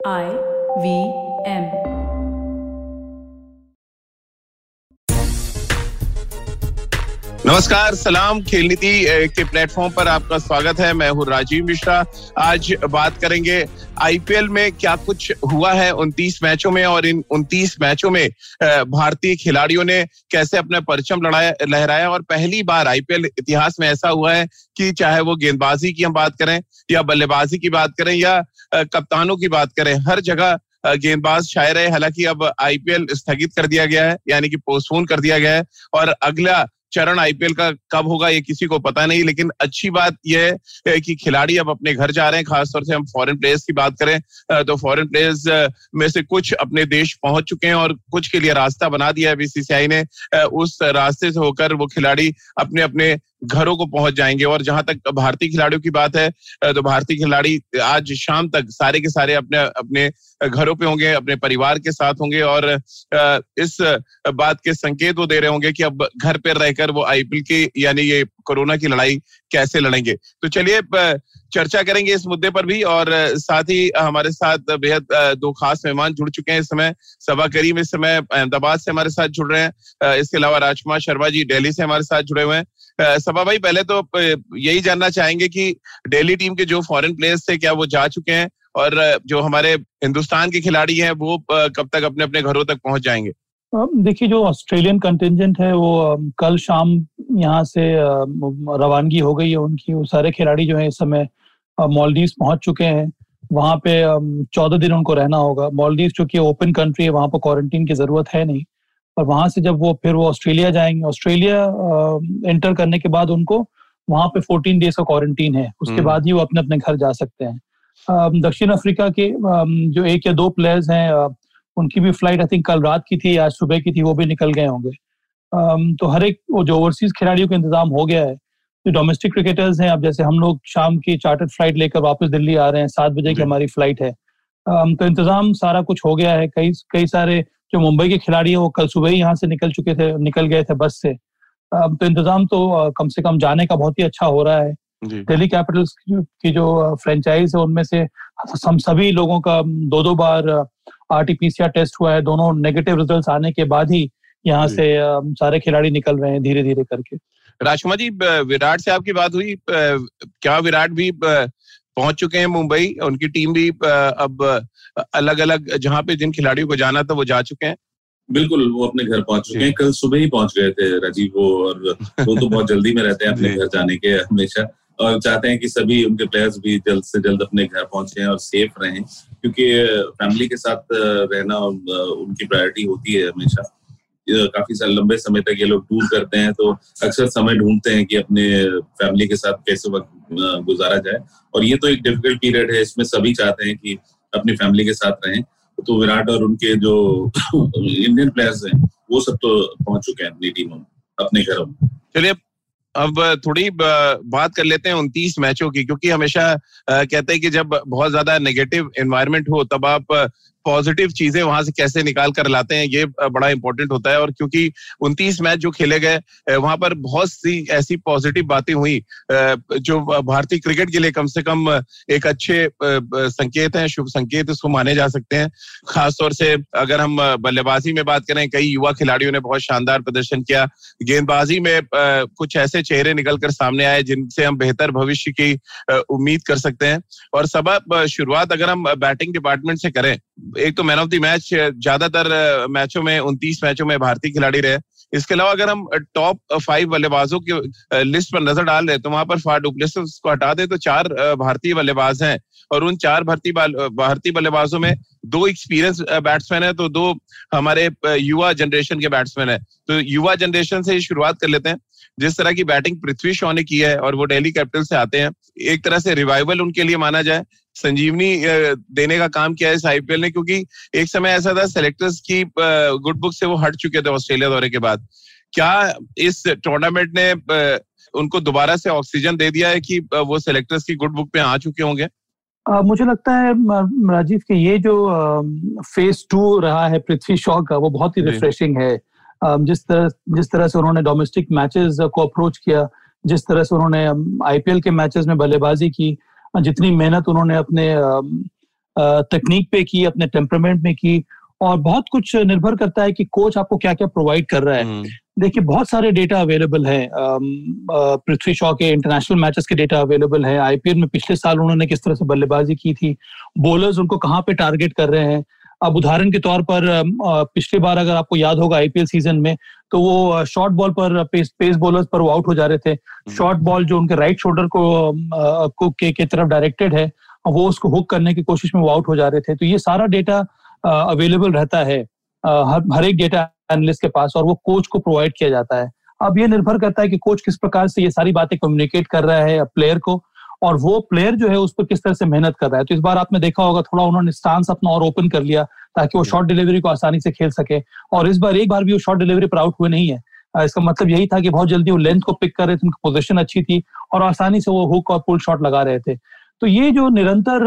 I V M. नमस्कार, सलाम, खेल नीति के प्लेटफॉर्म पर आपका स्वागत है। मैं हूँ राजीव मिश्रा। आज बात करेंगे आईपीएल में क्या कुछ हुआ है 29 मैचों में और इन 29 मैचों में भारतीय खिलाड़ियों ने कैसे अपना परचम लड़ाया, लहराया? और पहली बार आईपीएल इतिहास में ऐसा हुआ है कि चाहे वो गेंदबाजी की हम बात करें या बल्लेबाजी की बात करें या कप्तानों की बात करें, हर जगह गेंदबाज शायर है हालाँकि अब आईपीएल स्थगित कर दिया गया है, यानी कि पोस्टपोन कर दिया गया है, और अगला चरण आईपीएल का कब होगा ये किसी को पता नहीं, लेकिन अच्छी बात यह है कि खिलाड़ी अब अपने घर जा रहे हैं, खासतौर से हम फॉरेन प्लेयर्स की बात करें तो फॉरेन प्लेयर्स में से कुछ अपने देश पहुँच चुके हैं और कुछ के लिए रास्ता बना दिया है बीसीसीआई ने उस रास्ते से होकर वो खिलाड़ी अपने अपने घरों को पहुँच जाएँगे। और जहाँ तक भारतीय खिलाड़ियों की बात है तो भारतीय खिलाड़ी आज शाम तक सारे के सारे अपने अपने घरों पे होंगे, अपने परिवार के साथ होंगे और इस बात के संकेत वो दे रहे होंगे कि अब घर पर रहकर वो आईपीएल की, यानी ये कोरोना की लड़ाई कैसे लड़ेंगे। तो चलिए चर्चा करेंगे इस मुद्दे पर भी और साथ ही हमारे साथ बेहद दो खास मेहमान जुड़ चुके हैं इस समय। सभा करीम इस समय अहमदाबाद से हमारे साथ जुड़ रहे हैं। इसके अलावा राजकुमार शर्मा जी दिल्ली से हमारे साथ जुड़े हुए हैं। सभा भाई, पहले तो यही जानना चाहेंगे कि डेली टीम के जो फॉरेन प्लेयर्स थे, क्या वो जा चुके हैं? और जो हमारे हिंदुस्तान के खिलाड़ी हैं, वो कब तक अपने अपने घरों तक पहुँच जाएँगे? देखिए, जो ऑस्ट्रेलियन कंटिजेंट है, वो कल शाम यहाँ से रवानगी हो गई है उनकी। वो सारे खिलाड़ी जो है इस समय मॉलडीव पहुँच चुके हैं। वहाँ पे चौदह दिन उनको रहना होगा। मॉलडीव चूँकि ओपन कंट्री है, वहाँ पर क्वारंटीन की ज़रूरत है नहीं। और वहाँ से जब वो फिर वो ऑस्ट्रेलिया जाएँगे ऑस्ट्रेलिया एंटर करने के बाद उनको वहाँ पे 14 डेज़ का क्वारंटीन है। उसके हम्म। बाद ही वो अपने अपने घर जा सकते हैं। दक्षिण अफ्रीका के जो एक या दो प्लेयर्स हैं उनकी भी फ़्लाइट आई थिंक कल रात की थी आज सुबह की थी वो भी निकल गए होंगे। तो हर एक वो जो ओवरसीज खिलाड़ियों का इंतज़ाम हो गया है जो डोमेस्टिक क्रिकेटर्स हैं अब जैसे हम लोग शाम की चार्टर्ड फ़्लाइट लेकर वापस दिल्ली आ रहे हैं सात बजे की हमारी फ़्लाइट है। तो इंतज़ाम सारा कुछ हो गया है कई कई सारे जो मुंबई के खिलाड़ी है वो कल सुबह ही यहाँ से निकल चुके थे निकल गए थे बस से। अब तो इंतज़ाम तो कम से कम जाने का बहुत ही अच्छा हो रहा है। दिल्ली कैपिटल्स की जो फ्रेंचाइज है उनमें से हम सभी लोगों का दो दो बार आरटीपीसीआर टेस्ट हुआ है। दोनों नेगेटिव रिजल्ट्स आने के बाद ही यहाँ से सारे खिलाड़ी निकल रहे हैं धीरे धीरे करके। राजकुमार जी विराट से आपकी बात हुई क्या विराट भी पहुँच चुके हैं मुंबई। उनकी टीम भी अब अलग अलग जहाँ पे जिन खिलाड़ियों को जाना था वो जा चुके हैं। बिल्कुल वो अपने घर पहुँच चुके हैं। कल सुबह ही पहुँच गए थे राजीव वो और वो तो बहुत जल्दी में रहते हैं अपने घर जाने के हमेशा। और चाहते हैं कि सभी उनके प्लेयर्स भी जल्द से जल्द अपने घर पहुँचे और सेफ़ रहें क्योंकि फैमिली के साथ रहना उनकी प्रायोरिटी होती है हमेशा। काफ़ी साल लंबे समय तक ये लोग टूर करते हैं तो अक्सर समय ढूंढते हैं कि अपने फैमिली के साथ कैसे वक्त गुजारा जाए। और ये तो एक डिफ़िकल्ट पीरियड है, इसमें सभी चाहते हैं कि अपनी फैमिली के साथ रहें। तो विराट और उनके जो इंडियन प्लेयर्स हैं, वो सब तो पहुँच चुके हैं अपनी टीमों अपने घरों। में चलिए, अब थोड़ी बात कर लेते हैं उनतीस मैचों की, क्योंकि हमेशा कहते हैं कि जब बहुत ज़्यादा नेगेटिव एनवायरनमेंट हो, तब आप पॉजिटिव चीज़ें वहाँ से कैसे निकाल कर लाते हैं, ये बड़ा इंपॉर्टेंट होता है। और क्योंकि उनतीस मैच जो खेले गए वहाँ पर बहुत सी ऐसी पॉजिटिव बातें हुई। जो भारतीय क्रिकेट के लिए कम से कम एक अच्छे संकेत हैं, शुभ संकेत इसको माने जा सकते हैं। खासतौर से अगर हम बल्लेबाजी में बात करें, कई युवा खिलाड़ियों ने बहुत शानदार प्रदर्शन किया। गेंदबाजी में कुछ ऐसे चेहरे निकल कर सामने आए, जिनसे हम बेहतर भविष्य की उम्मीद कर सकते हैं। और सब शुरुआत अगर हम बैटिंग डिपार्टमेंट से करें एक तो मैन ऑफ़ द मैच ज़्यादातर मैचों में, उनतीस मैचों में भारतीय खिलाड़ी रहे। इसके अलावा अगर हम टॉप फाइव बल्लेबाजों की लिस्ट पर नज़र डाल रहे तो वहाँ पर फार डुप्लेसिस को हटा दे तो चार भारतीय बल्लेबाज हैं। और उन चार भारतीय भारतीय बल्लेबाजों में दो एक्सपीरियंस बैट्समैन है तो दो हमारे युवा जनरेशन के बैट्समैन है। तो युवा जनरेशन से शुरुआत कर लेते हैं। जिस तरह की बैटिंग पृथ्वी शॉ ने की है, और वो डेली कैपिटल से आते हैं, एक तरह से रिवाइवल उनके लिए माना जाए। संजीवनी देने का काम किया है इस आईपीएल ने क्योंकि एक समय ऐसा था सेलेक्टर्स की गुड बुक से वो हट चुके थे ऑस्ट्रेलिया दौरे के बाद। क्या इस टूर्नामेंट ने उनको दोबारा से ऑक्सीजन दे दिया है कि वो सेलेक्टर्स की गुड बुक पे आ चुके होंगे? Uh, मुझे लगता है राजीव के ये जो फ़ेज़ टू रहा है पृथ्वी शॉ का वो बहुत ही रिफ्रेशिंग है। जिस तरह जिस तरह से उन्होंने डोमेस्टिक मैचेस को अप्रोच किया जिस तरह से उन्होंने आईपीएल के मैचेस में बल्लेबाजी की जितनी मेहनत उन्होंने अपने तकनीक पे की अपने टेम्परमेंट में की और बहुत कुछ निर्भर करता है कि कोच आपको क्या क्या प्रोवाइड कर रहा है हम्म। देखिए बहुत सारे डेटा अवेलेबल है पृथ्वी शॉ के इंटरनेशनल मैचेस के डेटा अवेलेबल है आईपीएल में पिछले साल उन्होंने किस तरह से बल्लेबाजी की थी बोलर्स उनको कहाँ पे टारगेट कर रहे हैं अब उदाहरण के तौर पर पिछली बार अगर आपको याद होगा आईपीएल सीज़न में तो वो शॉर्ट बॉल पर पेस पेस बॉलर्स पर वो आउट हो जा रहे थे। शॉर्ट हम्म। बॉल जो उनके राइट शोल्डर को, को के, के तरफ़ डायरेक्टेड है वो उसको हुक करने की कोशिश में वो आउट हो जा रहे थे। तो ये सारा डेटा अवेलेबल रहता है हर हर एक डेटा एनालिस्ट के पास और वो कोच को प्रोवाइड किया जाता है। अब ये निर्भर करता है कि कोच किस प्रकार से ये सारी बातें कम्युनिकेट कर रहा है प्लेयर को। और वो प्लेयर जो है उस पर किस तरह से मेहनत कर रहा है? तो इस बार आपने देखा होगा थोड़ा उन्होंने स्टांस अपना और ओपन कर लिया ताकि वो शॉर्ट डिलीवरी को आसानी से खेल सके। और इस बार एक बार भी वो शॉर्ट डिलीवरी पर आउट हुए नहीं है। इसका मतलब यही था कि बहुत जल्दी वो लेंथ को पिक कर रहे थे उनकी पोजिशन अच्छी थी और आसानी से वो हुक और पुल शॉट लगा रहे थे। तो ये जो निरंतर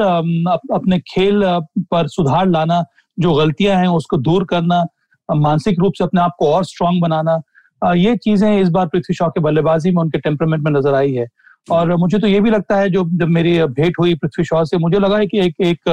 अपने खेल पर सुधार लाना जो गलतियाँ हैं उसको दूर करना मानसिक रूप से अपने आप को और स्ट्रांग बनाना ये चीज़ें इस बार पृथ्वी शॉ के बल्लेबाजी में उनके टेम्परमेंट में नज़र आई है। और मुझे तो ये भी लगता है जो जब मेरी भेंट हुई पृथ्वी शॉ से मुझे लगा है कि एक एक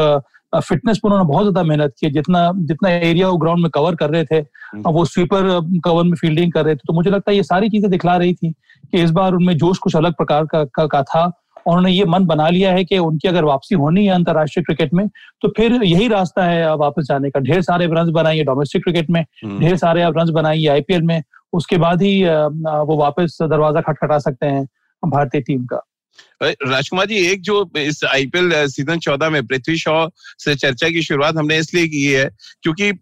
फिटनेस पर उन्होंने बहुत ज़्यादा मेहनत की जितना जितना एरिया वो ग्राउंड में कवर कर रहे थे हम्म। वो स्वीपर कवर में फील्डिंग कर रहे थे तो मुझे लगता है ये सारी चीज़ें दिखला रही थी कि इस बार उनमें जोश कुछ अलग प्रकार का, का, का था उन्होंने ये मन बना लिया है कि उनकी अगर वापसी होनी है अंतर्राष्ट्रीय क्रिकेट में तो फिर यही रास्ता है वापस जाने का ढेर सारे रन बनाइए डोमेस्टिक क्रिकेट में हम्म। ढेर सारे आप रन बनाइए आईपीएल में उसके बाद ही वो वापस दरवाज़ा खटखटा सकते हैं भारतीय टीम का। राजकुमार जी, एक जो इस आईपीएल सीज़न चौदह में पृथ्वी शॉ से चर्चा की शुरुआत हमने इसलिए की है क्योंकि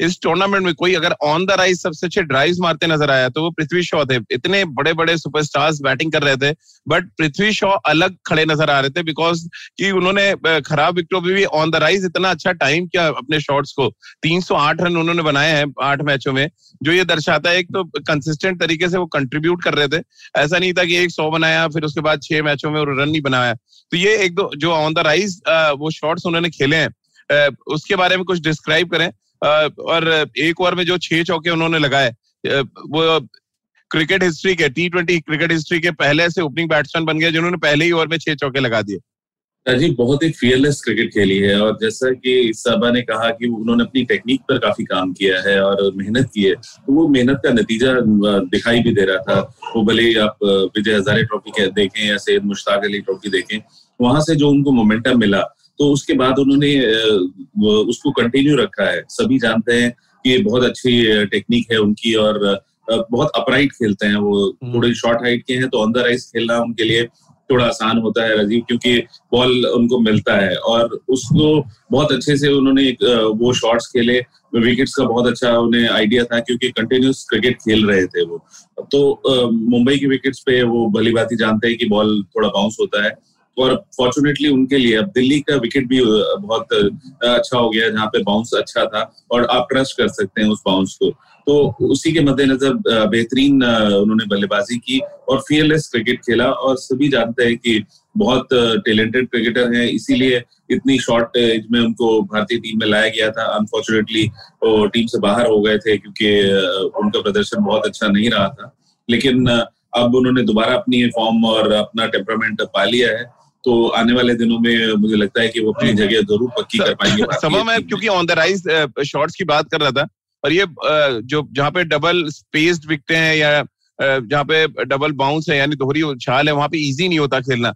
इस टूर्नामेंट में कोई अगर ऑन द राइज सबसे अच्छे ड्राइव मारते नज़र आया तो वो पृथ्वी शॉ थे। इतने बड़े बड़े सुपरस्टार्स बैटिंग कर रहे थे बट पृथ्वी शॉ अलग खड़े नज़र आ रहे थे बिकॉज़ कि उन्होंने खराब विकेटों पर भी ऑन द राइज इतना अच्छा टाइम किया अपने शॉट्स को। 308 रन उन्होंने बनाए हैं आठ मैचों में, जो ये दर्शाता है एक तो कंसिस्टेंट तरीके से वो कंट्रीब्यूट कर रहे थे। ऐसा नहीं था कि एक सौ बनाया, फिर उसके बाद छह मैचों में रन नहीं बनाया। तो ये एक दो जो ऑन द राइज वो शॉट्स उन्होंने खेले हैं। उसके बारे में कुछ डिस्क्राइब करें। और एक ओवर में जो छह चौके उन्होंने लगाए वो क्रिकेट हिस्ट्री के टी ट्वेंटी क्रिकेट हिस्ट्री के पहले से ओपनिंग बैट्समैन बन गए, जिन्होंने पहले ही ओवर में छह चौके लगा दिए। राजीव बहुत ही फियरलेस क्रिकेट खेली है और जैसा कि साबा ने कहा कि उन्होंने अपनी टेक्निक पर काफ़ी काम किया है और मेहनत की है तो वो मेहनत का नतीजा दिखाई भी दे रहा था। वो भले आप विजय हजारे ट्रॉफी देखें या सैयद मुश्ताक अली ट्रॉफी देखें वहाँ से जो उनको मोमेंटम मिला तो उसके बाद उन्होंने उसको कंटिन्यू रखा है। सभी जानते हैं कि बहुत अच्छी टेक्निक है उनकी और बहुत अपराइट खेलते हैं वो। हम्म। थोड़े शॉर्ट हाइट के हैं तो ऑन द राइस खेलना उनके लिए थोड़ा आसान होता है राजीव, क्योंकि बॉल उनको मिलता है। और उसको बहुत अच्छे से उन्होंने वो शॉट्स खेले। विकेट्स का बहुत अच्छा उन्हें आइडिया था, क्योंकि कंटिन्यूस क्रिकेट खेल रहे थे वो। तो मुंबई के विकेट्स पे वो भली बात ही जानते हैं कि बॉल थोड़ा बाउंस होता है। और फॉर्चुनेटली उनके लिए, अब दिल्ली का विकेट भी बहुत अच्छा हो गया जहाँ पे बाउंस अच्छा था, और आप ट्रस्ट कर सकते हैं उस बाउंस को। तो उसी के मद्देनजर बेहतरीन उन्होंने बल्लेबाजी की और फियरलेस क्रिकेट खेला और सभी जानते हैं कि बहुत टैलेंटेड क्रिकेटर हैं, इसीलिए इतनी शॉर्ट एज में उनको भारतीय टीम में लाया गया था। अनफॉर्चुनेटली वो टीम से बाहर हो गए थे क्योंकि उनका प्रदर्शन बहुत अच्छा नहीं रहा था। लेकिन अब उन्होंने दोबारा अपनी फॉर्म और अपना टेम्परामेंट पा लिया है। तो आने वाले दिनों में मुझे लगता है कि वो अपनी जगह ज़रूर पक्की कर पाएँगे। समय में क्योंकि ऑन द राइज शॉर्ट्स की बात कर रहा था और ये जो जहाँ पे डबल स्पेस्ड विकटे हैं या जहाँ पे डबल बाउंस है यानी दोहरी उछाल है वहाँ पे इजी नहीं होता खेलना।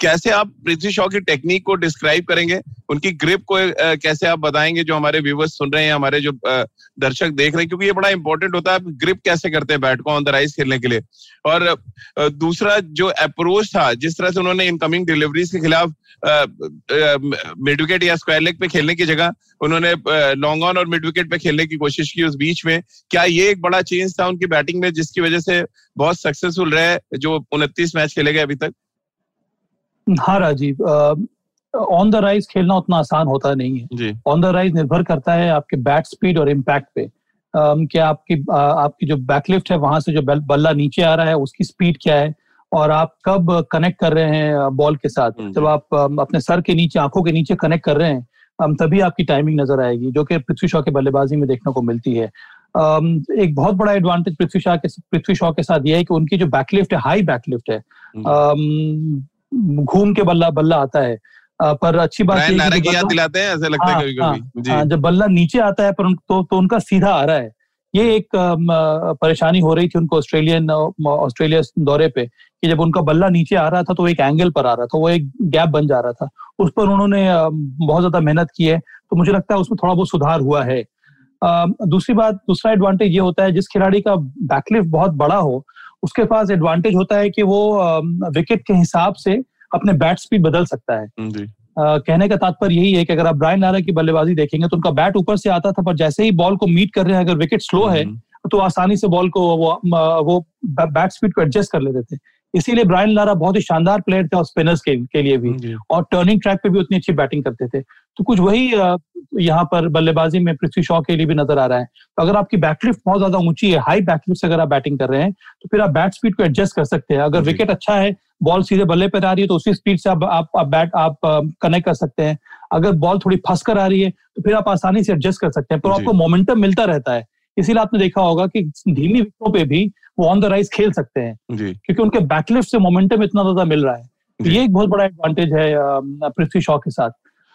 कैसे आप पृथ्वी शॉ की टेक्निक को डिस्क्राइब करेंगे? उनकी ग्रिप को कैसे आप बताएँगे जो हमारे व्यूवर्स सुन रहे हैं हमारे जो दर्शक देख रहे हैं? क्योंकि ये बड़ा इंपॉर्टेंट होता है। आप ग्रिप कैसे करते हैं बैट को ऑन द राइज खेलने के लिए? और दूसरा जो अप्रोच था, जिस तरह से उन्होंने इनकमिंग डिलीवरीज के खिलाफ मिड विकेट या स्क्वायर लेग पे खेलने की जगह, उन्होंने लॉन्ग ऑन और मिड विकेट पे खेलने की कोशिश की उस बीच में। क्या ये एक बड़ा चेंज था उनकी बैटिंग में, जिसकी वजह से बहुत सक्सेसफुल रहे, जो उनतीस मैच खेले गए अभी तक? हाँ राजीव ऑन द राइज खेलना उतना आसान होता नहीं है। ऑन द राइज निर्भर करता है आपके बैट स्पीड और इम्पैक्ट पे। um, क्या आपकी uh, आपकी जो बैकलिफ्ट है वहाँ से जो बल्ला नीचे आ रहा है उसकी स्पीड क्या है? और आप कब कनेक्ट कर रहे हैं बॉल के साथ? जब आप अपने सर के नीचे आँखों के नीचे कनेक्ट कर रहे हैं तभी आपकी टाइमिंग नज़र आएगी जो कि पृथ्वी शॉ के बल्लेबाजी में देखने को मिलती है। एक बहुत बड़ा एडवांटेज पृथ्वी शॉ के पृथ्वी शॉ के साथ यह है कि उनकी जो बैकलिफ्ट है हाई बैकलिफ्ट है घूम के बल्ला बल्ला आता है। पर अच्छी बात की याद दिलाते हैं ऐसे लगता है हाँ, कभी कभी। हाँ, जब बल्ला नीचे आता है पर तो, तो उनका सीधा आ रहा है। ये एक परेशानी हो रही थी उनको ऑस्ट्रेलियन ऑस्ट्रेलिया दौरे पे कि जब उनका बल्ला नीचे आ रहा था तो एक एंगल पर आ रहा था वो एक गैप बन जा रहा था। उस पर उन्होंने बहुत ज़्यादा मेहनत की है तो मुझे लगता है उसमें थोड़ा बहुत सुधार हुआ है। दूसरी बात दूसरा एडवांटेज ये होता है जिस खिलाड़ी का बैकलिफ्ट बहुत बड़ा हो उसके पास एडवांटेज होता है कि वो विकेट के हिसाब से अपने बैट स्पीड बदल सकता है। Uh, कहने का तात्पर्य यही है कि अगर आप ब्रायन लारा की बल्लेबाजी देखेंगे तो उनका बैट ऊपर से आता था पर जैसे ही बॉल को मीट कर रहे हैं अगर विकेट स्लो है हम्म। तो आसानी से बॉल को वो वो बैट स्पीड को एडजस्ट कर लेते थे। इसीलिए ब्रायन लारा बहुत ही शानदार प्लेयर थे और स्पिनर्स के, के लिए भी। और टर्निंग ट्रैक पे भी उतनी अच्छी बैटिंग करते थे। तो कुछ वही यहाँ पर बल्लेबाजी में पृथ्वी शॉ के लिए भी नज़र आ रहा है। तो अगर आपकी बैकलिफ्ट बहुत ज़्यादा ऊँची है हाई बैकलिफ्ट से अगर आप बैटिंग कर रहे हैं तो फिर आप बैट स्पीड को एडजस्ट कर सकते हैं। अगर विकेट अच्छा है बॉल सीधे बल्ले पर आ रही है तो उसी स्पीड से आप आप, आप बैट आप कनेक्ट कर सकते हैं। अगर बॉल थोड़ी फंस कर आ रही है तो फिर आप आसानी से एडजस्ट कर सकते हैं। पर आपको मोमेंटम मिलता रहता है। इसीलिए आपने देखा होगा कि धीमी विकेटों पे भी वो ऑन द राइज खेल सकते हैं। क्योंकि उनके बैकलिफ्ट से मोमेंटम इतना ज़्यादा मिल रहा है। तो ये एक बहुत बड़ा एडवांटेज है पृथ्वी शॉ के साथ।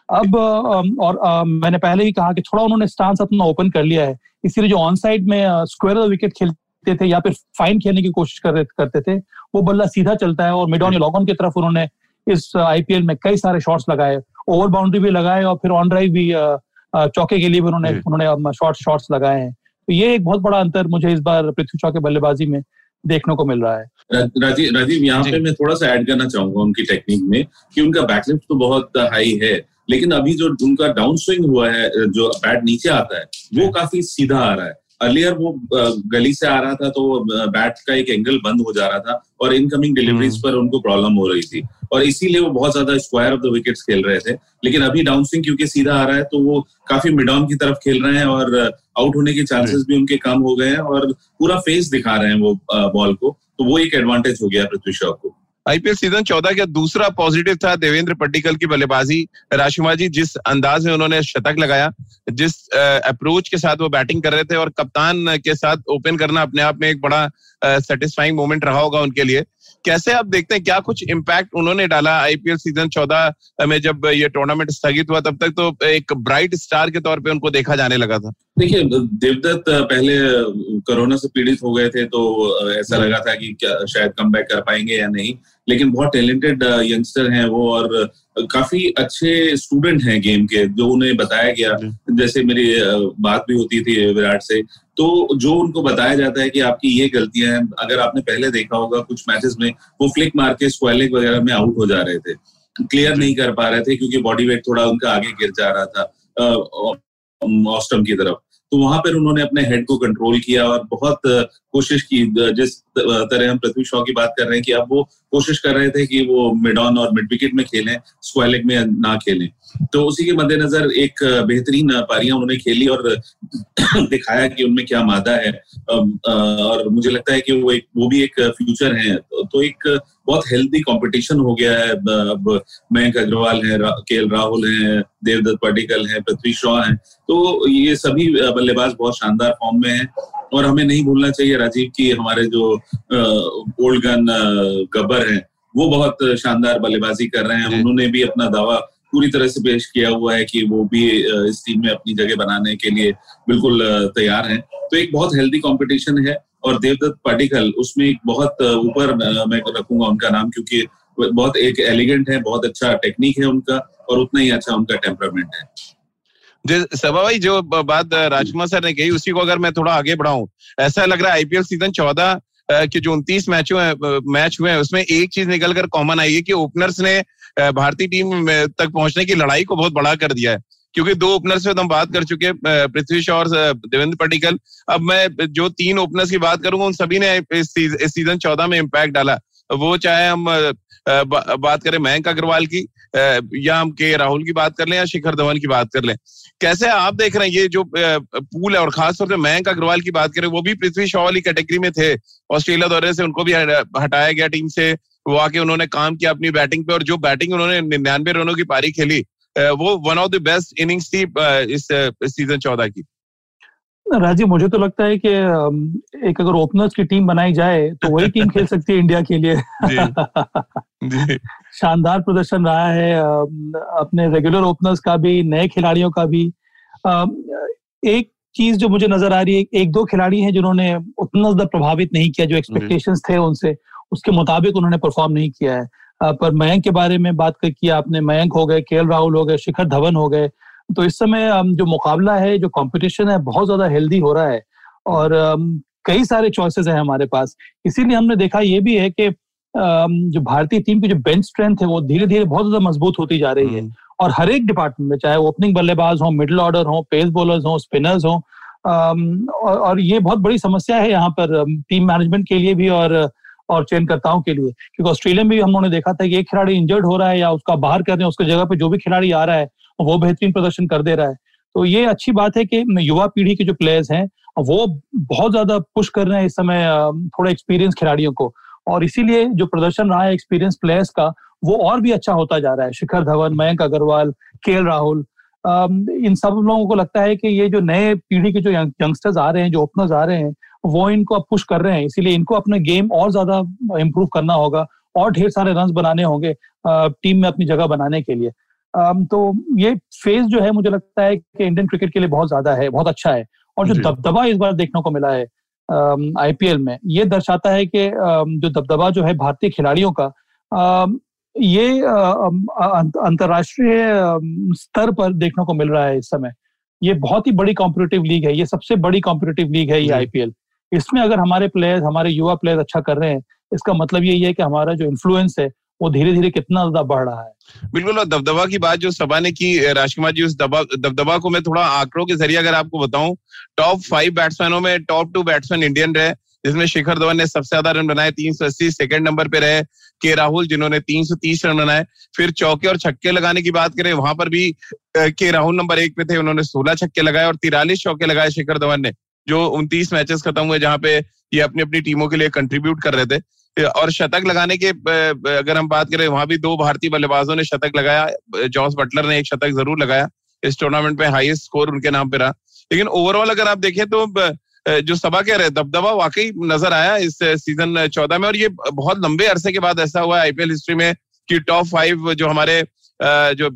अब और मैंने पहले ही कहा कि थोड़ा उन्होंने स्टांस अपना ओपन कर लिया है। इसीलिए जो ऑन साइड में स्क्वायर विकेट खेलते थे या फिर फाइन खेलने की कोशिश कर करते थे वो बल्ला सीधा चलता है और मिड ऑन लॉग ऑन की तरफ़ उन्होंने इस आईपीएल में कई सारे शॉट्स लगाए। ओवर बाउंड्री भी लगाए और फिर ऑन ड्राइव भी चौके के लिए भी उन्होंने उन्होंने शॉर्ट शॉट्स लगाए हैं। तो ये एक बहुत बड़ा अंतर मुझे इस बार पृथ्वी शॉ के बल्लेबाजी में देखने को मिल रहा है। राजीव राजीव यहाँ पे मैं थोड़ा सा ऐड करना चाहूँगा उनकी टेक्निक में कि उनका बैकलिफ्ट तो बहुत हाई है लेकिन अभी जो उनका डाउन स्विंग हुआ है जो बैट नीचे आता है वो काफ़ी सीधा आ रहा है। अर्लियर वो गली से आ रहा था तो बैट का एक एंगल बंद हो जा रहा था और इनकमिंग डिलीवरीज हम्म। पर उनको प्रॉब्लम हो रही थी। और इसीलिए वो बहुत ज़्यादा स्क्वायर ऑफ़ द विकेट्स खेल रहे थे। लेकिन अभी डाउन स्विंग क्योंकि सीधा आ रहा है तो वो काफ़ी मिड ऑन की तरफ़ खेल रहे हैं और आउट होने के चांसेस भी उनके कम हो गए हैं और पूरा फेस दिखा रहे हैं वो बॉल को। तो वो एक एडवांटेज हो गया पृथ्वी शॉ को। आईपीएल सीज़न चौदह का दूसरा पॉजिटिव था देवेंद्र पट्टिकल की बल्लेबाजी। राशिमा जी जिस अंदाज में उन्होंने शतक लगाया जिस अप्रोच के साथ वो बैटिंग कर रहे थे और कप्तान के साथ ओपन करना अपने आप में एक बड़ा सेटिस्फाइंग मोमेंट रहा होगा उनके लिए। कैसे आप देखते हैं क्या कुछ इम्पैक्ट उन्होंने डाला आईपीएल सीज़न चौदह में जब ये टूर्नामेंट स्थगित हुआ तब तक तो एक ब्राइट स्टार के तौर पे उनको देखा जाने लगा था? देखिए देवदत्त पहले कोरोना से पीड़ित हो गए थे तो ऐसा लगा था कि क्या शायद कम कर पाएँगे या नहीं। लेकिन बहुत टैलेंटेड यंगस्टर हैं वो और काफ़ी अच्छे स्टूडेंट हैं गेम के जो उन्हें बताया गया। जैसे मेरी बात भी होती थी विराट से। तो जो उनको बताया जाता है कि आपकी ये गलतियाँ हैं अगर आपने पहले देखा होगा कुछ मैचेस में वो फ्लिक मार के स्क्वेलिक वगैरह में आउट हो जा रहे थे। क्लियर नहीं कर पा रहे थे क्योंकि बॉडी वेट थोड़ा उनका आगे गिर जा रहा था ऑस्टम की तरफ़। तो वहाँ पर उन्होंने अपने हेड को कंट्रोल किया और बहुत कोशिश की जिस तरह हम पृथ्वी शॉ की बात कर रहे हैं कि अब वो कोशिश कर रहे थे कि वो मिड ऑन और मिड विकेट में खेलें स्क्वालिक में ना खेलें। तो उसी के मद्देनजर एक बेहतरीन पारियाँ उन्होंने खेली और दिखाया कि उनमें क्या मादा है। और मुझे लगता है कि वो एक, वो भी एक फ्यूचर है। तो एक बहुत हेल्दी कंपटीशन हो गया है। अब मयंक अग्रवाल है के एल राहुल है देवदत्त पाटिकल है पृथ्वी शॉ है। तो ये सभी बल्लेबाज बहुत शानदार फॉर्म में हैं। और हमें नहीं भूलना चाहिए राजीव की हमारे जो ओल्ड गन गब्बर हैं वो बहुत शानदार बल्लेबाजी कर रहे हैं। उन्होंने भी अपना दावा पूरी तरह से पेश किया हुआ है कि वो भी इस टीम में अपनी जगह बनाने के लिए बिल्कुल तैयार हैं। तो एक बहुत हेल्दी कंपटीशन है। और देवदत्त पाटिकल, उसमें एक बहुत ऊपर मैं रखूँगा उनका नाम क्योंकि बहुत एक एलिगेंट है, बहुत अच्छा टेक्निक है उनका और उतना ही अच्छा उनका टेम्परामेंट है। सभा भाई, जो बात राजकुमार सर ने कही, उसी को अगर मैं थोड़ा आगे बढ़ाऊं, ऐसा लग रहा है आईपीएल सीज़न चौदह के जो उनतीस मैचों मैच हुए हैं, उसमें एक चीज़ निकल कर कॉमन आई है कि ओपनर्स ने भारतीय टीम तक पहुँचने की लड़ाई को बहुत बड़ा कर दिया है। क्योंकि दो ओपनर्स पे तो हम बात कर चुके हैं पृथ्वी शॉ और देवेंद्र पटिकल अब मैं जो तीन ओपनर्स की बात करूँगा, उन सभी ने इस सीज़न चौदह में इम्पैक्ट डाला। वो चाहे हम बात करें मयंक अग्रवाल की या हम के राहुल की बात कर लें या शिखर धवन की बात कर लें। कैसे आप देख रहे हैं ये जो पूल है और खासतौर पर मयंक अग्रवाल की बात करें, वो भी पृथ्वी शॉ वाली कैटेगरी में थे। ऑस्ट्रेलिया दौरे से उनको भी हटाया गया टीम से। वो आके उन्होंने काम किया अपनी बैटिंग पे और जो बैटिंग उन्होंने निन्यानवे रनों की पारी खेली वो one of the best innings थी इस सीज़न चौदह की। राजीव मुझे तो लगता है कि एक अगर ओपनर्स की टीम बनाई जाए तो वही टीम खेल सकती है इंडिया के लिए। शानदार प्रदर्शन रहा है अपने रेगुलर ओपनर्स का भी नए खिलाड़ियों का भी। एक चीज़ जो मुझे नज़र आ रही है एक दो खिलाड़ी हैं जिन्होंने उतना ज़्यादा प्रभावित नहीं किया जो एक्सपेक्टेशंस थे उनसे उसके मुताबिक उन्होंने परफॉर्म नहीं किया है। पर मयंक के बारे में बात कर किया आपने मयंक हो गए के राहुल हो गए शिखर धवन हो गए तो इस समय जो मुकाबला है जो कंपटीशन है बहुत ज़्यादा हेल्दी हो रहा है और कई सारे चॉइसेस हैं हमारे पास इसीलिए हमने देखा ये भी है कि जो भारतीय टीम की जो बेंच स्ट्रेंथ है वो धीरे धीरे बहुत ज़्यादा मज़बूत होती जा रही है हम्म। और हर एक डिपार्टमेंट में चाहे ओपनिंग बल्लेबाज हो मिडिल ऑर्डर हो पेस बॉलर्स हो स्पिनर्स हो और ये बहुत बड़ी समस्या है यहाँ पर टीम मैनेजमेंट के लिए भी और और चयनकर्ताओं के लिए। क्योंकि ऑस्ट्रेलिया में भी हम लोगों ने देखा था कि एक खिलाड़ी इंजर्ड हो रहा है या उसका बाहर कर रहे हैं, उसके जगह पे जो भी खिलाड़ी आ रहा है, वो बेहतरीन प्रदर्शन कर दे रहा है। तो ये अच्छी बात है कि युवा पीढ़ी के जो प्लेयर्स हैं, वो बहुत ज़्यादा पुश कर रहे हैं इस समय थोड़ा एक्सपीरियंस खिलाड़ियों को। और इसीलिए जो प्रदर्शन रहा है एक्सपीरियंस प्लेयर्स का, वो और भी अच्छा होता जा रहा है। शिखर धवन, मयंक अग्रवाल, के राहुल इन सब लोगों को लगता है कि ये जो नए पीढ़ी के जो यंगस्टर्स आ रहे हैं, जो ओपनर्स आ रहे हैं वो इनको अब पुश कर रहे हैं। इसीलिए इनको अपना गेम और ज़्यादा इम्प्रूव करना होगा और ढेर सारे रन बनाने होंगे टीम में अपनी जगह बनाने के लिए। तो ये फ़ेज़ जो है मुझे लगता है कि इंडियन क्रिकेट के लिए बहुत ज़्यादा है बहुत अच्छा है। और जो दबदबा इस बार देखने को मिला है आईपीएल में ये दर्शाता है कि जो दबदबा जो है भारतीय खिलाड़ियों का ये अंतरराष्ट्रीय स्तर पर देखने को मिल रहा है इस समय। ये बहुत ही बड़ी कॉम्पिटेटिव लीग है ये सबसे बड़ी कॉम्पिटेटिव लीग है ये आईपीएल इसमें अगर हमारे प्लेयर्स हमारे युवा प्लेयर्स अच्छा कर रहे हैं, इसका मतलब यही है कि हमारा जो इन्फ्लुएंस है, वो धीरे धीरे कितना ज़्यादा बढ़ रहा है। बिल्कुल, और दबदबा की बात जो सभा ने की राजकुमार जी, उस दबदबा को मैं थोड़ा आंकड़ों के ज़रिए अगर आपको बताऊँ टॉप फाइव बैट्समैनों में टॉप टू बैट्समैन इंडियन रहे, जिसमें शिखर धवन ने सबसे ज़्यादा रन बनाए, तीन सौ अस्सी सेकेंड नंबर पे रहे, के राहुल, जिन्होंने तीन सौ तीस रन बनाए। फिर चौके और छक्के लगाने की बात करें, वहाँ पर भी के राहुल नंबर एक पे थे, उन्होंने सोलह छक्के लगाए और तिरालीस चौके लगाए शिखर धवन ने। जो उनतीस मैचेस खत्म हुए जहाँ पे ये अपनी अपनी टीमों के लिए कंट्रीब्यूट कर रहे थे। और शतक लगाने के अगर हम बात करें, वहाँ भी दो भारतीय बल्लेबाजों ने शतक लगाया। जॉस बटलर ने एक शतक ज़रूर लगाया। इस टूर्नामेंट में हाईएस्ट स्कोर उनके नाम पे रहा। लेकिन ओवरऑल अगर आप देखें तो जो सभा कह रहे दबदबा वाकई नज़र आया इस सीज़न चौदह में। और ये बहुत लंबे अरसे के बाद ऐसा हुआ आईपीएल हिस्ट्री में कि टॉप फाइव जो हमारे जो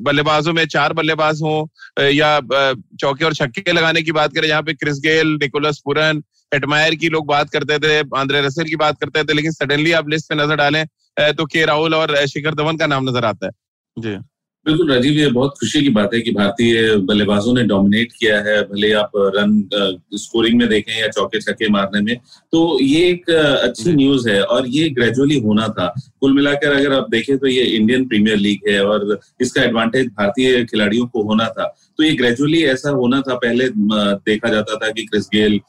बल्लेबाजों में चार बल्लेबाज हों या चौके और छक्के लगाने की बात करें यहाँ पे Chris Gayle, Nicholas Pooran Hetmyer की लोग बात करते थे, आंद्रे रसेल की बात करते थे, लेकिन सडनली आप लिस्ट पे नज़र डालें तो के राहुल और शिखर धवन का नाम नज़र आता है। जी। बिल्कुल राजीव ये बहुत खुशी की बात है कि भारतीय बल्लेबाजों ने डोमिनेट किया है भले आप रन स्कोरिंग में देखें या चौके छक्के मारने में। तो ये एक अच्छी न्यूज़ है और ये ग्रेजुअली होना था। कुल मिलाकर अगर आप देखें तो ये इंडियन प्रीमियर लीग है और इसका एडवांटेज भारतीय खिलाड़ियों को होना था। तो ये ग्रेजुअली ऐसा होना था। पहले देखा जाता था कि क्रिस गेल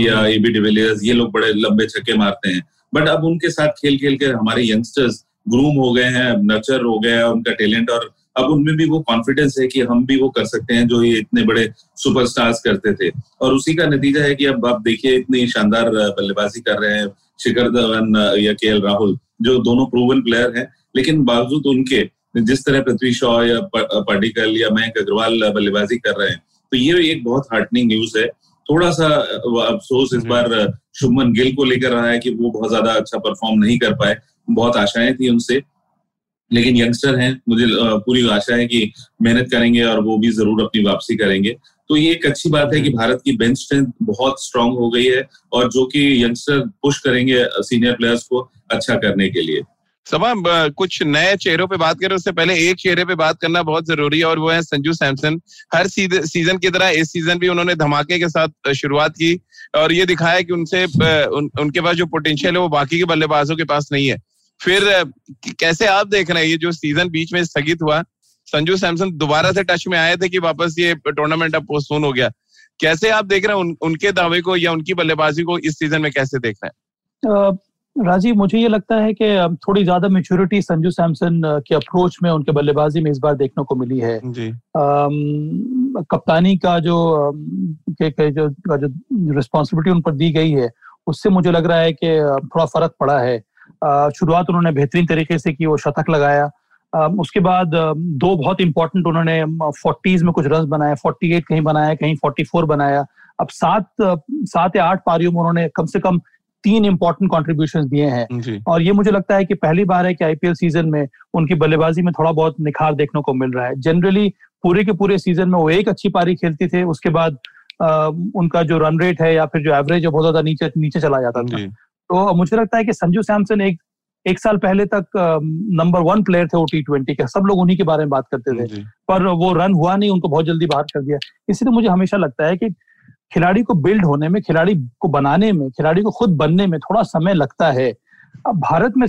या एबी डिविलियर्स ये लोग बड़े लंबे छक्के मारते हैं। बट अब उनके साथ खेल खेल कर हमारे यंगस्टर्स ग्रूम हो गए हैं नर्चर हो गया है उनका टैलेंट और अब उनमें भी वो कॉन्फिडेंस है कि हम भी वो कर सकते हैं जो ये इतने बड़े सुपरस्टार्स करते थे। और उसी का नतीजा है कि अब आप देखिए इतनी शानदार बल्लेबाजी कर रहे हैं शिखर धवन या के राहुल जो दोनों प्रूवन प्लेयर हैं। लेकिन बावजूद उनके जिस तरह पृथ्वी शॉ या पार्टिकल या मयंक अग्रवाल बल्लेबाजी कर रहे हैं तो ये एक बहुत हार्टनिंग न्यूज़ है। थोड़ा सा अफसोस इस हम्म। बार शुभमन गिल को लेकर रहा है कि वो बहुत ज़्यादा अच्छा परफॉर्म नहीं कर पाए। बहुत आशाएँ थी उनसे। लेकिन यंगस्टर हैं मुझे पूरी आशा है कि मेहनत करेंगे और वो भी ज़रूर अपनी वापसी करेंगे। तो ये एक अच्छी बात है कि भारत की बेंच स्ट्रेंथ बहुत स्ट्रांग हो गई है और जो कि यंगस्टर पुश करेंगे सीनियर प्लेयर्स को अच्छा करने के लिए। सभा कुछ नए चेहरों पे बात करें उससे पहले एक चेहरे पे बात करना बहुत ज़रूरी है और वो है संजू सैमसन। हर सीज़न की तरह इस सीज़न भी उन्होंने धमाके के साथ शुरुआत की और ये दिखाया कि उनसे उन, उनके पास जो पोटेंशियल है वो बाकी के बल्लेबाजों के पास नहीं है। फिर कैसे आप देख रहे हैं ये जो सीज़न बीच में स्थगित हुआ? संजू सैमसन दोबारा से टच में आए थे कि वापस ये टूर्नामेंट अब पोस्टपोन हो गया। कैसे आप देख रहे हैं उन, उनके दावे को या उनकी बल्लेबाजी को इस सीज़न में कैसे देख रहे हैं? राजीव मुझे ये लगता है कि थोड़ी ज़्यादा मेच्योरिटी संजू सैमसन के अप्रोच में उनके बल्लेबाजी में इस बार देखने को मिली है। जी। कप्तानी का जो के, के जो जो रिस्पॉन्सिबिलिटी उन पर दी गई है उससे मुझे लग रहा है कि थोड़ा फ़र्क पड़ा है। शुरुआत उन्होंने बेहतरीन तरीके से की वो शतक लगाया। उसके बाद दो बहुत इंपॉर्टेंट उन्होंने फोर्टीज में कुछ रन बनाए फोर्टी एट कहीं बनाया कहीं फोर्टी फोर बनाया। अब सात सात या आठ पारियों में उन्होंने कम से कम तीन इंपॉर्टेंट कॉन्ट्रीब्यूशन दिए हैं। और ये मुझे लगता है कि पहली बार है कि आईपीएल सीज़न में उनकी बल्लेबाजी में थोड़ा बहुत निखार देखने को मिल रहा है। जनरली पूरे के पूरे सीज़न में वो एक अच्छी पारी खेलती थे उसके बाद आ, उनका जो रन रेट है या फिर जो एवरेज है बहुत ज़्यादा नीचे नीचे चला जाता था। तो मुझे लगता है कि संजू सैमसन एक एक साल पहले तक नंबर वन प्लेयर थे वो टी ट्वेंटी के। सब लोग उन्हीं के बारे में बात करते थे। पर वो रन हुआ नहीं उनको बहुत जल्दी बाहर कर दिया। इसलिए मुझे हमेशा लगता है कि खिलाड़ी को बिल्ड होने में खिलाड़ी को बनाने में खिलाड़ी को खुद बनने में थोड़ा समय लगता है। अब भारत में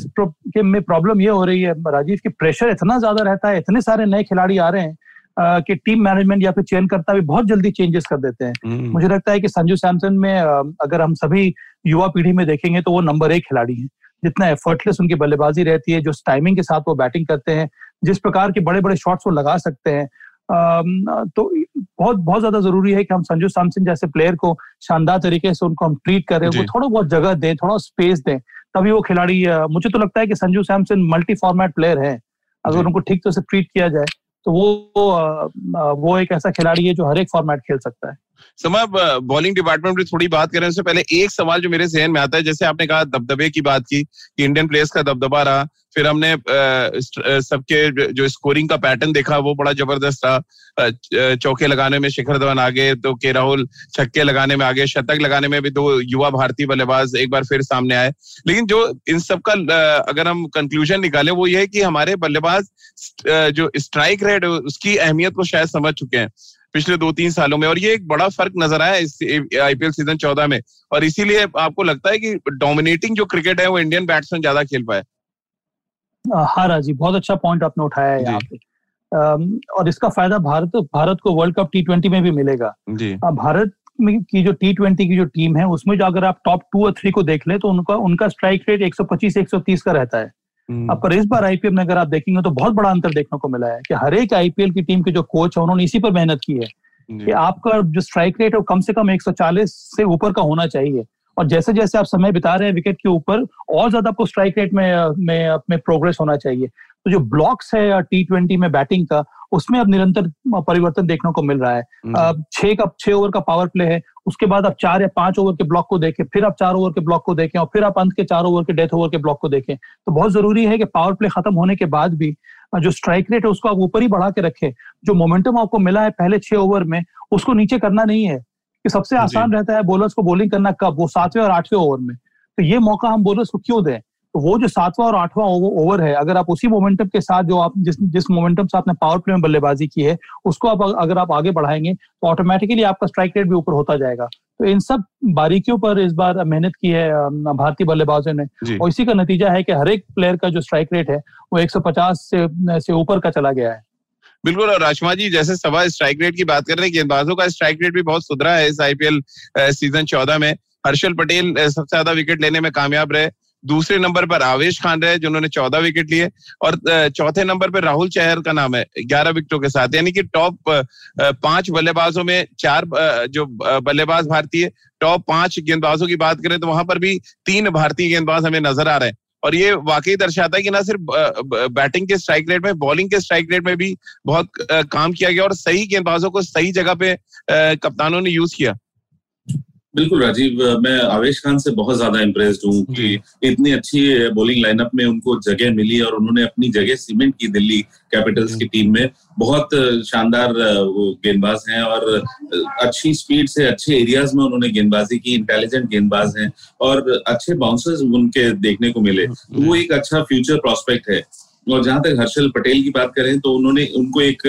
में प्रॉब्लम ये हो रही है राजीव की प्रेशर इतना ज़्यादा रहता है इतने सारे नए खिलाड़ी आ रहे हैं कि टीम मैनेजमेंट या फिर चयन करता भी बहुत जल्दी चेंजेस कर देते हैं। हम्म। मुझे लगता है कि संजू सैमसन में अगर हम सभी युवा पीढ़ी में देखेंगे तो वो नंबर एक खिलाड़ी है। जितना एफर्टलेस उनकी बल्लेबाजी रहती है जो टाइमिंग के साथ वो बैटिंग करते हैं जिस प्रकार के बड़े बड़े शॉट्स वो लगा सकते हैं। तो बहुत बहुत ज़्यादा ज़रूरी है कि हम संजू सैमसन जैसे प्लेयर को शानदार तरीके से उनको हम ट्रीट करें उनको थोड़ा बहुत जगह दें थोड़ा स्पेस दें तभी वो खिलाड़ी मुझे तो लगता है कि Sanju Samson multi format player है। अगर उनको ठीक तरह से ट्रीट किया जाए। तो वो वो एक ऐसा खिलाड़ी है जो हर एक फॉर्मेट खेल सकता है। समय बॉलिंग डिपार्टमेंट में थोड़ी बात करें, उससे पहले एक सवाल जो मेरे जहन में आता है, जैसे आपने कहा दबदबे की बात की, कि इंडियन प्लेयर्स का दबदबा रहा, फिर हमने सबके जो स्कोरिंग का पैटर्न देखा, वो बड़ा ज़बरदस्त रहा चौके लगाने में शिखर धवन आगे तो के राहुल छक्के लगाने में आगे, शतक लगाने में भी दो युवा भारतीय बल्लेबाज एक बार फिर सामने आए। लेकिन जो इन सब का अगर हम कंक्लूजन निकाले, वो ये है कि हमारे बल्लेबाज जो स्ट्राइक रेट उसकी अहमियत को शायद समझ चुके हैं। पिछले दो तीन सालों में। और ये एक बड़ा फ़र्क नज़र आया इस आईपीएल सीज़न चौदह में। और इसीलिए आपको लगता है कि डोमिनेटिंग जो क्रिकेट है वो इंडियन बैट्समैन ज़्यादा खेल पाए। हाँ राज़ी बहुत अच्छा पॉइंट आपने उठाया है यहाँ पे। और इसका फ़ायदा भारत भारत को वर्ल्ड कप टी ट्वेंटी में भी मिलेगा। भारत में की जो टी ट्वेंटी की जो टीम है उसमें जो अगर आप टॉप टू और थ्री को देख ले तो उनका उनका स्ट्राइक रेट 125 130 का रहता है। अब पर इस बार आईपीएल में अगर आप देखेंगे तो बहुत बड़ा अंतर देखने को मिला है कि हर एक आईपीएल की टीम के जो कोच है उन्होंने इसी पर मेहनत की है कि आपका जो स्ट्राइक रेट है वो कम से कम 140 से ऊपर का होना चाहिए। और जैसे जैसे आप समय बिता रहे हैं विकेट के ऊपर और ज़्यादा आपको स्ट्राइक रेट में में, में प्रोग्रेस होना चाहिए। तो जो ब्लॉक्स है टी ट्वेंटी में बैटिंग का उसमें अब निरंतर परिवर्तन देखने को मिल रहा है। अब छह का छह ओवर का पावर प्ले है उसके बाद आप चार या पाँच ओवर के ब्लॉक को देखें फिर आप चार ओवर के ब्लॉक को देखें और फिर आप अंत के चार ओवर के डेथ ओवर के ब्लॉक को देखें। तो बहुत ज़रूरी है कि पावर प्ले खत्म होने के बाद भी जो स्ट्राइक रेट है उसको आप ऊपर ही बढ़ा के रखें। जो मोमेंटम आपको मिला है पहले छह ओवर में उसको नीचे करना नहीं है। कि सबसे आसान रहता है बॉलर्स को बॉलिंग करना कब? वो सातवें और आठवें ओवर में। तो ये मौका हम बॉलर्स को क्यों दें? तो वो जो सातवां और आठवां ओवर है अगर आप उसी मोमेंटम के साथ जो आप जिस जिस मोमेंटम से आपने पावर प्ले में बल्लेबाजी की है उसको आप अगर आप आगे बढ़ाएँगे तो ऑटोमेटिकली आपका स्ट्राइक रेट भी ऊपर होता जाएगा। तो इन सब बारीकियों पर इस बार मेहनत की है भारतीय बल्लेबाजों ने। और इसी का नतीजा है कि हर एक प्लेयर का जो स्ट्राइक रेट है वो 150 से से ऊपर का चला गया है। बिल्कुल और राजमा जी जैसे सभा स्ट्राइक रेट की बात कर रहे हैं गेंदबाजों का स्ट्राइक रेट भी बहुत सुधरा है इस आईपीएल सीज़न चौदह में। हर्षल पटेल सबसे ज़्यादा विकेट लेने में कामयाब रहे। दूसरे नंबर पर आवेश खान रहे, जिन्होंने चौदह विकेट लिए, और चौथे नंबर पर राहुल चहर का नाम है, ग्यारह विकेटों के साथ। यानी कि टॉप पाँच बल्लेबाजों में चार जो बल्लेबाज भारतीय टॉप पाँच गेंदबाजों की बात करें तो वहाँ पर भी तीन भारतीय गेंदबाज हमें नज़र आ रहे हैं। और ये वाकई दर्शाता है कि ना सिर्फ़ बैटिंग के स्ट्राइक रेट में बॉलिंग के स्ट्राइक रेट में भी बहुत काम किया गया, और सही गेंदबाजों को सही जगह पे कप्तानों ने यूज़ किया। बिल्कुल राजीव मैं आवेश खान से बहुत ज़्यादा इम्प्रेस्ड हूँ कि इतनी अच्छी बॉलिंग लाइनअप में उनको जगह मिली और उन्होंने अपनी जगह सीमेंट की दिल्ली कैपिटल्स की टीम में। बहुत शानदार गेंदबाज हैं और अच्छी स्पीड से अच्छे एरियाज़ में उन्होंने गेंदबाजी की इंटेलिजेंट गेंदबाज हैं और अच्छे बाउंसर्स उनके देखने को मिले। तो वो एक अच्छा फ्यूचर प्रोस्पेक्ट है। और जहाँ तक हर्षल पटेल की बात करें तो उन्होंने उनको एक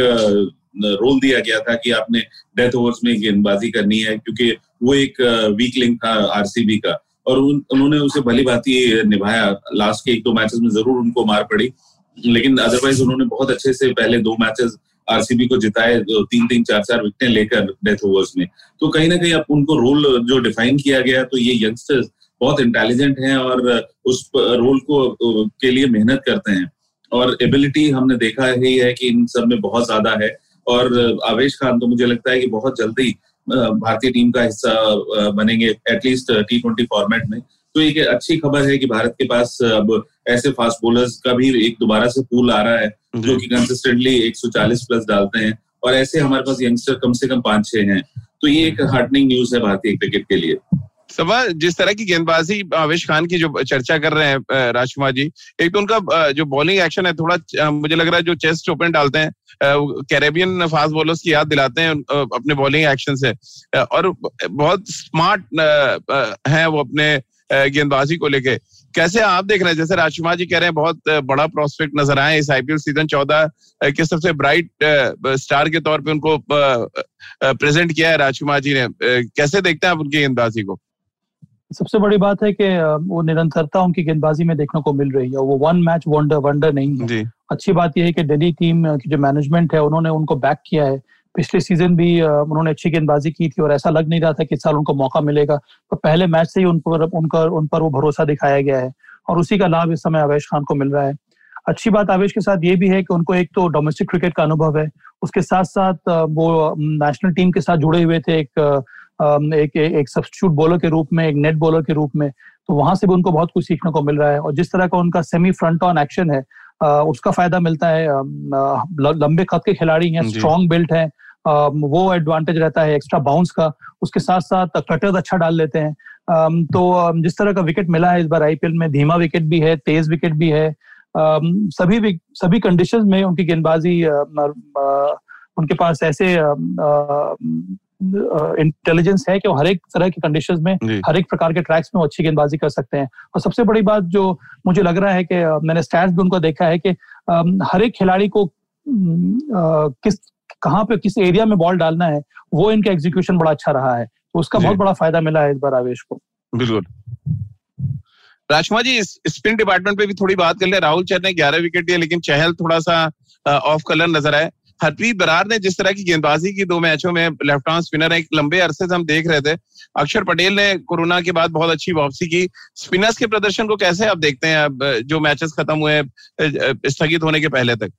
रोल दिया गया था कि आपने डेथ ओवर्स में गेंदबाजी करनी है क्योंकि वो एक वीक लिंक था आरसीबी का। और उन, उन्होंने उसे भली भांति निभाया। लास्ट के एक दो मैचेस में ज़रूर उनको मार पड़ी। लेकिन अदरवाइज़ उन्होंने बहुत अच्छे से पहले दो मैचेस आरसीबी को जिताए तीन तीन चार चार विकेटें लेकर डेथ ओवर्स में। तो कहीं ना कहीं अब उनको रोल जो डिफाइन किया गया तो ये यंगस्टर्स बहुत इंटेलिजेंट हैं और उस रोल को के लिए मेहनत करते हैं। और एबिलिटी हमने देखा ही है कि इन सब में बहुत ज़्यादा है। और आवेश खान तो मुझे लगता है कि बहुत जल्दी भारतीय टीम का हिस्सा बनेंगे एटलीस्ट टी ट्वेंटी फॉर्मेट में। तो एक अच्छी खबर है कि भारत के पास अब ऐसे फास्ट बोलर्स का भी एक दोबारा से पूल आ रहा है जो। कि कंसिस्टेंटली 140 प्लस डालते हैं। और ऐसे हमारे पास यंगस्टर कम से कम पाँच छह हैं। तो ये एक हार्टनिंग न्यूज़ है भारतीय क्रिकेट के लिए। सभा, जिस तरह की गेंदबाजी आवेश खान की जो चर्चा कर रहे हैं राजकुमार जी, एक तो उनका जो बॉलिंग एक्शन है, थोड़ा मुझे लग रहा है जो चेस्ट ओपन डालते हैं कैरेबियन फास्ट बॉलर्स की याद दिलाते हैं अपने बॉलिंग एक्शन से। और बहुत स्मार्ट हैं वो अपने गेंदबाजी को लेके। कैसे आप देख रहे हैं? जैसे राजकुमार जी कह रहे हैं, बहुत बड़ा प्रोस्पेक्ट नज़र आए इस आईपीएल सीज़न चौदह के सबसे ब्राइट स्टार के तौर पे उनको प्रेजेंट किया है राजकुमार जी ने। कैसे देखते हैं आप उनकी गेंदबाजी को? सबसे बड़ी बात है कि वो निरंतरता उनकी गेंदबाजी में देखने को मिल रही है। वो वन मैच वंडर वंडर नहीं है। अच्छी बात यह है कि दिल्ली टीम की जो मैनेजमेंट है उन्होंने उनको बैक किया है। पिछले सीज़न भी उन्होंने अच्छी गेंदबाजी की थी और ऐसा लग नहीं रहा था कि इस साल उनको मौका मिलेगा। तो पहले मैच से ही उन पर उनका उन पर वो भरोसा दिखाया गया है और उसी का लाभ इस समय आवेश खान को मिल रहा है। अच्छी बात आवेश के साथ ये भी है कि उनको एक तो डोमेस्टिक क्रिकेट का अनुभव है। उसके साथ साथ वो नेशनल टीम के साथ जुड़े हुए थे। एक एक एक सब्सिट्यूट बॉलर के रूप में एक नेट बॉलर के रूप में तो वहाँ से भी उनको बहुत कुछ सीखने को मिल रहा है। और जिस तरह का उनका सेमी फ्रंट ऑन एक्शन है उसका फ़ायदा मिलता है। लंबे कद के खिलाड़ी हैं स्ट्रॉन्ग बिल्ट हैं वो एडवांटेज रहता है एक्स्ट्रा बाउंस का। उसके साथ साथ कटर्स अच्छा डाल लेते हैं। तो जिस तरह का विकेट मिला है इस बार आईपीएल में धीमा विकेट भी है तेज विकेट भी है सभी सभी कंडीशंस में उनकी गेंदबाजी उनके पास ऐसे इंटेलिजेंस है कि वो हर एक तरह की कंडीशंस में हर एक प्रकार के ट्रैक्स में वो अच्छी गेंदबाजी कर सकते हैं। और सबसे बड़ी बात जो मुझे लग रहा है कि मैंने स्टैट्स भी उनको देखा है कि हर एक खिलाड़ी को किस कहाँ पे किस एरिया में बॉल डालना है वो इनका एग्जीक्यूशन बड़ा अच्छा रहा है। तो उसका बहुत बड़ा फ़ायदा मिला है इस बार आवेश को। बिल्कुल। राजकुमार जी स्पिन डिपार्टमेंट पे भी थोड़ी बात कर ले। राहुल चहर ने ग्यारह विकेट दिए लेकिन चहल थोड़ा सा ऑफ़ कलर नज़र आए। हरप्रीत बरार ने जिस तरह की गेंदबाजी की दो मैचों में लेफ़्ट आर्म स्पिनर है, एक लंबे अरसे से हम देख रहे थे। अक्षर पटेल ने कोरोना के बाद बहुत अच्छी वापसी की। स्पिनर्स के प्रदर्शन को कैसे आप देखते हैं अब, जो मैचेस खत्म हुए स्थगित होने के पहले तक?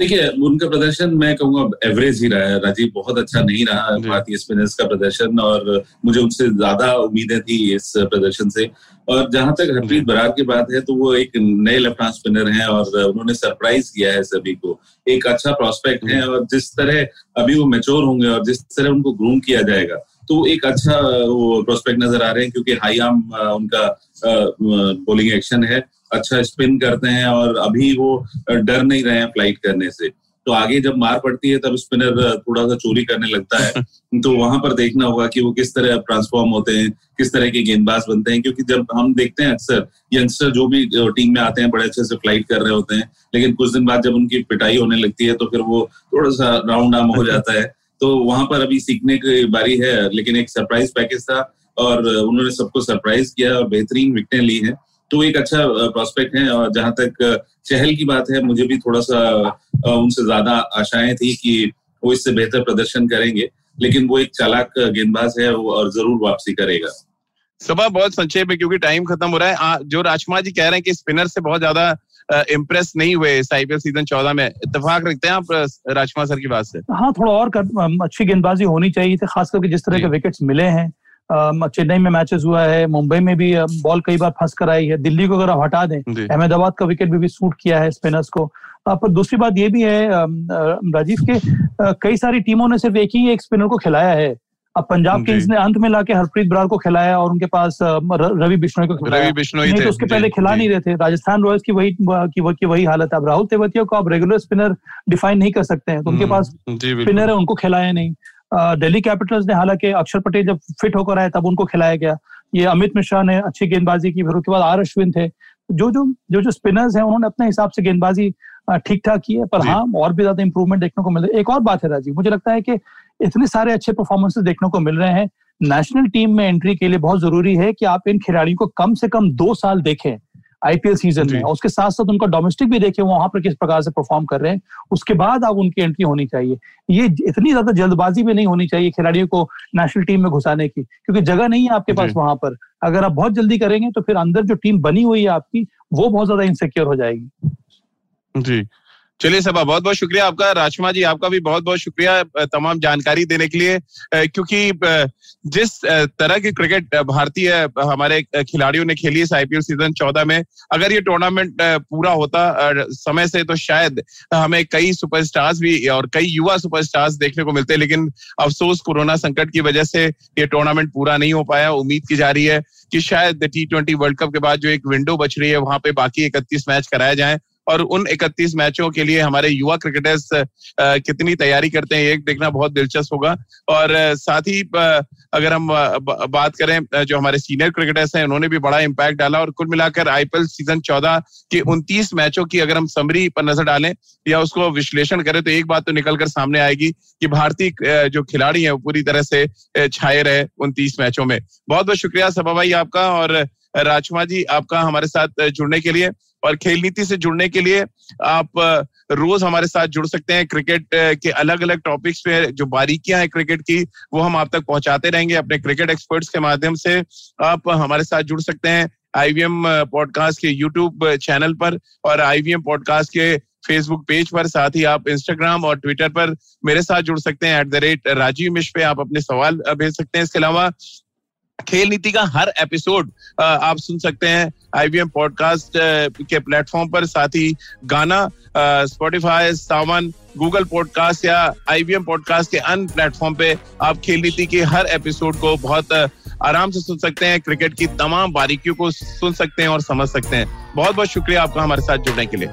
देखिए उनका प्रदर्शन मैं कहूँगा एवरेज ही रहा है। राजीव बहुत अच्छा नहीं रहा भारतीय स्पिनर्स का प्रदर्शन और मुझे उनसे ज़्यादा उम्मीदें थी इस प्रदर्शन से। और जहाँ तक हरप्रीत बरार की बात है तो वो एक नए लेफ़्ट हैंड स्पिनर हैं और उन्होंने सरप्राइज़ किया है सभी को। एक अच्छा प्रोस्पेक्ट है और जिस तरह अभी वो मेच्योर होंगे और जिस तरह उनको ग्रूम किया जाएगा तो एक अच्छा वो प्रोस्पेक्ट नज़र आ रहे हैं क्योंकि हाई आर्म उनका बॉलिंग एक्शन है। अच्छा स्पिन करते हैं और अभी वो डर नहीं रहे हैं फ़्लाइट करने से। तो आगे जब मार पड़ती है, तब स्पिनर थोड़ा सा चोरी करने लगता है। तो वहाँ पर देखना होगा कि वो किस तरह ट्रांसफॉर्म होते हैं, किस तरह के गेंदबाज बनते हैं, क्योंकि जब हम देखते हैं अक्सर यंगस्टर जो भी टीम में आते हैं, बड़े अच्छे से फ़्लाइट कर रहे होते हैं, लेकिन कुछ दिन बाद जब उनकी पिटाई होने लगती है तो फिर वो थोड़ा सा राउंड आर्म हो जाता है। तो वहाँ पर अभी सीखने की बारी है, लेकिन एक सरप्राइज़ पैकेज था और उन्होंने सबको सरप्राइज़ किया और बेहतरीन विकटें ली हैं। तो एक अच्छा प्रोस्पेक्ट है और जहाँ तक चहल की बात है मुझे भी थोड़ा सा उनसे ज़्यादा आशाएँ थी कि वो इससे बेहतर प्रदर्शन करेंगे लेकिन वो एक चालाक गेंदबाज है और ज़रूर वापसी करेगा। सभा बहुत संक्षेप है क्योंकि टाइम खत्म हो रहा है आ, जो राजकुमार जी कह रहे हैं कि स्पिनर से बहुत ज़्यादा इम्प्रेस नहीं हुए इस आईपीएल सीज़न चौदह में इतफाक रखते हैं आप राजकुमार सर की बात से? हाँ थोड़ा और कर, अच्छी गेंदबाजी होनी चाहिए थी खास करके जिस तरह के विकेट्स मिले हैं चेन्नई में मैचेस हुआ है मुंबई में भी बॉल कई बार फंस कर आई है। दिल्ली को अगर आप हटा दें अहमदाबाद का विकेट भी, भी सूट किया है स्पिनर्स को। पर दूसरी बात ये भी है राजीव के कई सारी टीमों ने सिर्फ़ एक ही एक स्पिनर को खिलाया है। अब पंजाब किंग्स ने अंत में लाके हरप्रीत बरार को खिलाया और उनके पास रवि बिश्नोई को खिलाया। रवि बिश्नोई तो उसके पहले खिला नहीं रहे थे। राजस्थान रॉयल्स की वही की, की वही हालत है। अब राहुल तेवतिया को आप रेगुलर स्पिनर डिफाइन नहीं कर सकते हैं। तो उनके हम्म, पास स्पिनर है उनको खिलाया नहीं। दिल्ली कैपिटल्स ने हालाँकि अक्षर पटेल जब फिट होकर आए तब उनको खिलाया गया। ये अमित मिश्रा ने अच्छी गेंदबाजी की फिर उसके बाद आर अश्विन थे। जो जो जो जो स्पिनर्स हैं उन्होंने अपने हिसाब से गेंदबाजी ठीक ठाक की है पर हाँ और भी ज़्यादा इंप्रूवमेंट देखने को मिल रहा है। एक और बात है राजीव मुझे लगता है कि इतने सारे अच्छे परफॉर्मेंसेस देखने को मिल रहे हैं। नेशनल टीम में एंट्री के लिए बहुत ज़रूरी है कि आप इन खिलाड़ियों को कम से कम दो साल देखें। आईपीएल सीज़न में। उसके साथ साथ उनका डोमेस्टिक भी देखें वहाँ पर किस प्रकार से परफॉर्म कर रहे हैं। उसके बाद अब उनकी एंट्री होनी चाहिए। ये इतनी ज़्यादा जल्दबाजी भी नहीं होनी चाहिए खिलाड़ियों को नेशनल टीम में घुसाने की क्योंकि जगह नहीं है आपके पास वहाँ पर। अगर आप बहुत जल्दी करेंगे तो फिर अंदर जो टीम बनी हुई है आपकी वो बहुत ज़्यादा इनसेक्योर हो जाएगी। जी। चलिए सबा, बहुत बहुत शुक्रिया आपका राजमा जी, आपका भी बहुत बहुत शुक्रिया तमाम जानकारी देने के लिए। क्योंकि जिस तरह की क्रिकेट भारतीय हमारे खिलाड़ियों ने खेली इस आईपीएल सीज़न चौदह में, अगर ये टूर्नामेंट पूरा होता समय से तो शायद हमें कई सुपरस्टार्स भी और कई युवा सुपरस्टार्स देखने को मिलते, लेकिन अफसोस कोरोना संकट की वजह से ये टूर्नामेंट पूरा नहीं हो पाया। उम्मीद की जा रही है कि शायद टी ट्वेंटी वर्ल्ड कप के बाद जो एक विंडो बच रही है, वहाँ पे बाकी इकतीस मैच कराए जाए। और उन 31 मैचों के लिए हमारे युवा क्रिकेटर्स कितनी तैयारी करते हैं एक देखना बहुत दिलचस्प होगा। और साथ ही अगर हम बात करें जो हमारे सीनियर क्रिकेटर्स हैं, उन्होंने भी बड़ा इम्पैक्ट डाला और कुल मिलाकर आईपीएल सीज़न चौदह के उनतीस मैचों की अगर हम समरी पर नज़र डालें या उसको विश्लेषण करें तो एक बात तो निकल कर सामने आएगी कि भारतीय जो खिलाड़ी है, वो पूरी तरह से छाए रहे उनतीस मैचों में। बहुत बहुत शुक्रिया सभा भाई आपका और राजकुमार जी, आपका हमारे साथ जुड़ने के लिए और खेल नीति से जुड़ने के लिए आप रोज हमारे साथ जुड़ सकते हैं। क्रिकेट के अलग अलग टॉपिक्स पे जो बारीकियाँ हैं क्रिकेट की, वो हम आप तक पहुंचाते रहेंगे अपने क्रिकेट एक्सपर्ट्स के माध्यम से। आप हमारे साथ जुड़ सकते हैं आईवीएम पॉडकास्ट के यूट्यूब चैनल पर और आईवीएम पॉडकास्ट के फेसबुक पेज पर, साथ ही आप इंस्टाग्राम और ट्विटर पर मेरे साथ जुड़ सकते हैं। एट द रेट राजीव मिश पे आप अपने सवाल भेज सकते हैं। इसके अलावा खेल नीति का हर एपिसोड आप सुन सकते हैं आईवीएम पॉडकास्ट के प्लेटफॉर्म पर, साथ ही Gaana Spotify Saavn Google podcast या आईवीएम पॉडकास्ट के अन्य प्लेटफॉर्म पे आप खेल नीति के हर एपिसोड को बहुत आराम से सुन सकते हैं क्रिकेट की तमाम बारीकियों को सुन सकते हैं और समझ सकते हैं। बहुत बहुत शुक्रिया आपका हमारे साथ जुड़ने के लिए।